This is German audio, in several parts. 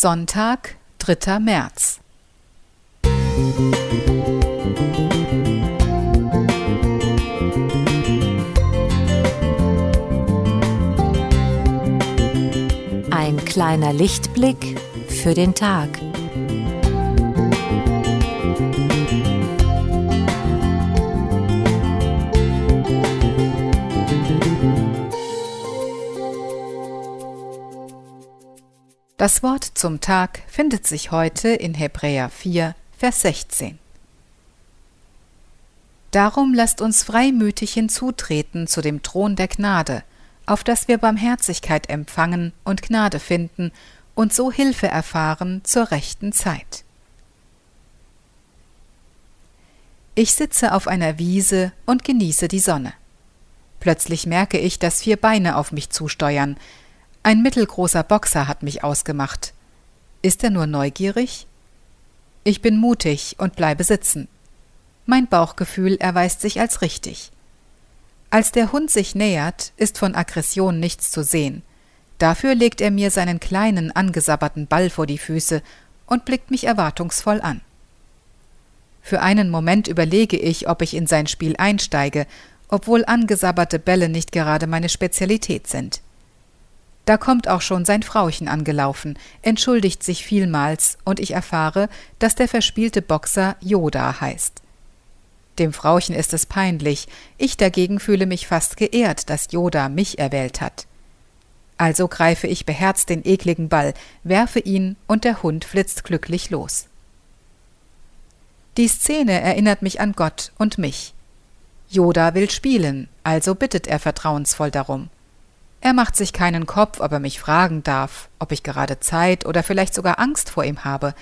Sonntag, 3. März. Ein kleiner Lichtblick für den Tag. Das Wort zum Tag findet sich heute in Hebräer 4, Vers 16. Darum lasst uns freimütig hinzutreten zu dem Thron der Gnade, auf dass wir Barmherzigkeit empfangen und Gnade finden und so Hilfe erfahren zur rechten Zeit. Ich sitze auf einer Wiese und genieße die Sonne. Plötzlich merke ich, dass vier Beine auf mich zusteuern, ein mittelgroßer Boxer hat mich ausgemacht. Ist er nur neugierig? Ich bin mutig und bleibe sitzen. Mein Bauchgefühl erweist sich als richtig. Als der Hund sich nähert, ist von Aggression nichts zu sehen. Dafür legt er mir seinen kleinen, angesabberten Ball vor die Füße und blickt mich erwartungsvoll an. Für einen Moment überlege ich, ob ich in sein Spiel einsteige, obwohl angesabberte Bälle nicht gerade meine Spezialität sind. Da kommt auch schon sein Frauchen angelaufen, entschuldigt sich vielmals, und ich erfahre, dass der verspielte Boxer Yoda heißt. Dem Frauchen ist es peinlich, ich dagegen fühle mich fast geehrt, dass Yoda mich erwählt hat. Also greife ich beherzt den ekligen Ball, werfe ihn, und der Hund flitzt glücklich los. Die Szene erinnert mich an Gott und mich. Yoda will spielen, also bittet er vertrauensvoll darum. Er macht sich keinen Kopf, ob er mich fragen darf, ob ich gerade Zeit oder vielleicht sogar Angst vor ihm habe.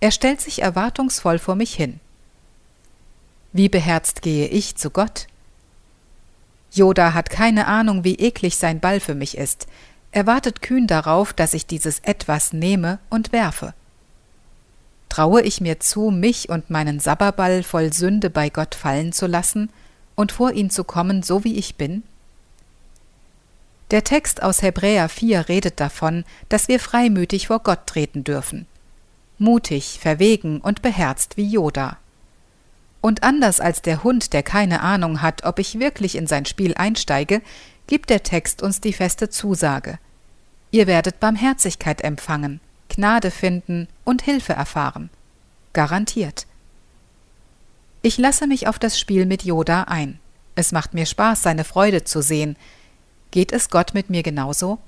Er stellt sich erwartungsvoll vor mich hin. Wie beherzt gehe ich zu Gott? Yoda hat keine Ahnung, wie eklig sein Ball für mich ist. Er wartet kühn darauf, dass ich dieses Etwas nehme und werfe. Traue ich mir zu, mich und meinen Sabberball voll Sünde bei Gott fallen zu lassen und vor ihn zu kommen, so wie ich bin? Der Text aus Hebräer 4 redet davon, dass wir freimütig vor Gott treten dürfen. Mutig, verwegen und beherzt wie Yoda. Und anders als der Hund, der keine Ahnung hat, ob ich wirklich in sein Spiel einsteige, gibt der Text uns die feste Zusage. Ihr werdet Barmherzigkeit empfangen, Gnade finden und Hilfe erfahren. Garantiert. Ich lasse mich auf das Spiel mit Yoda ein. Es macht mir Spaß, seine Freude zu sehen, Geht es Gott mit mir genauso?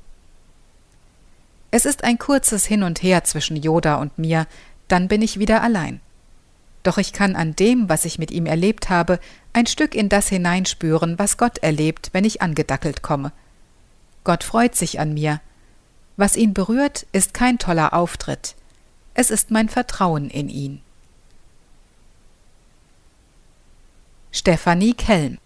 Es ist ein kurzes Hin und Her zwischen Yoda und mir, dann bin ich wieder allein. Doch ich kann an dem, was ich mit ihm erlebt habe, ein Stück in das hineinspüren, was Gott erlebt, wenn ich angedackelt komme. Gott freut sich an mir. Was ihn berührt, ist kein toller Auftritt. Es ist mein Vertrauen in ihn. Stefanie Kelm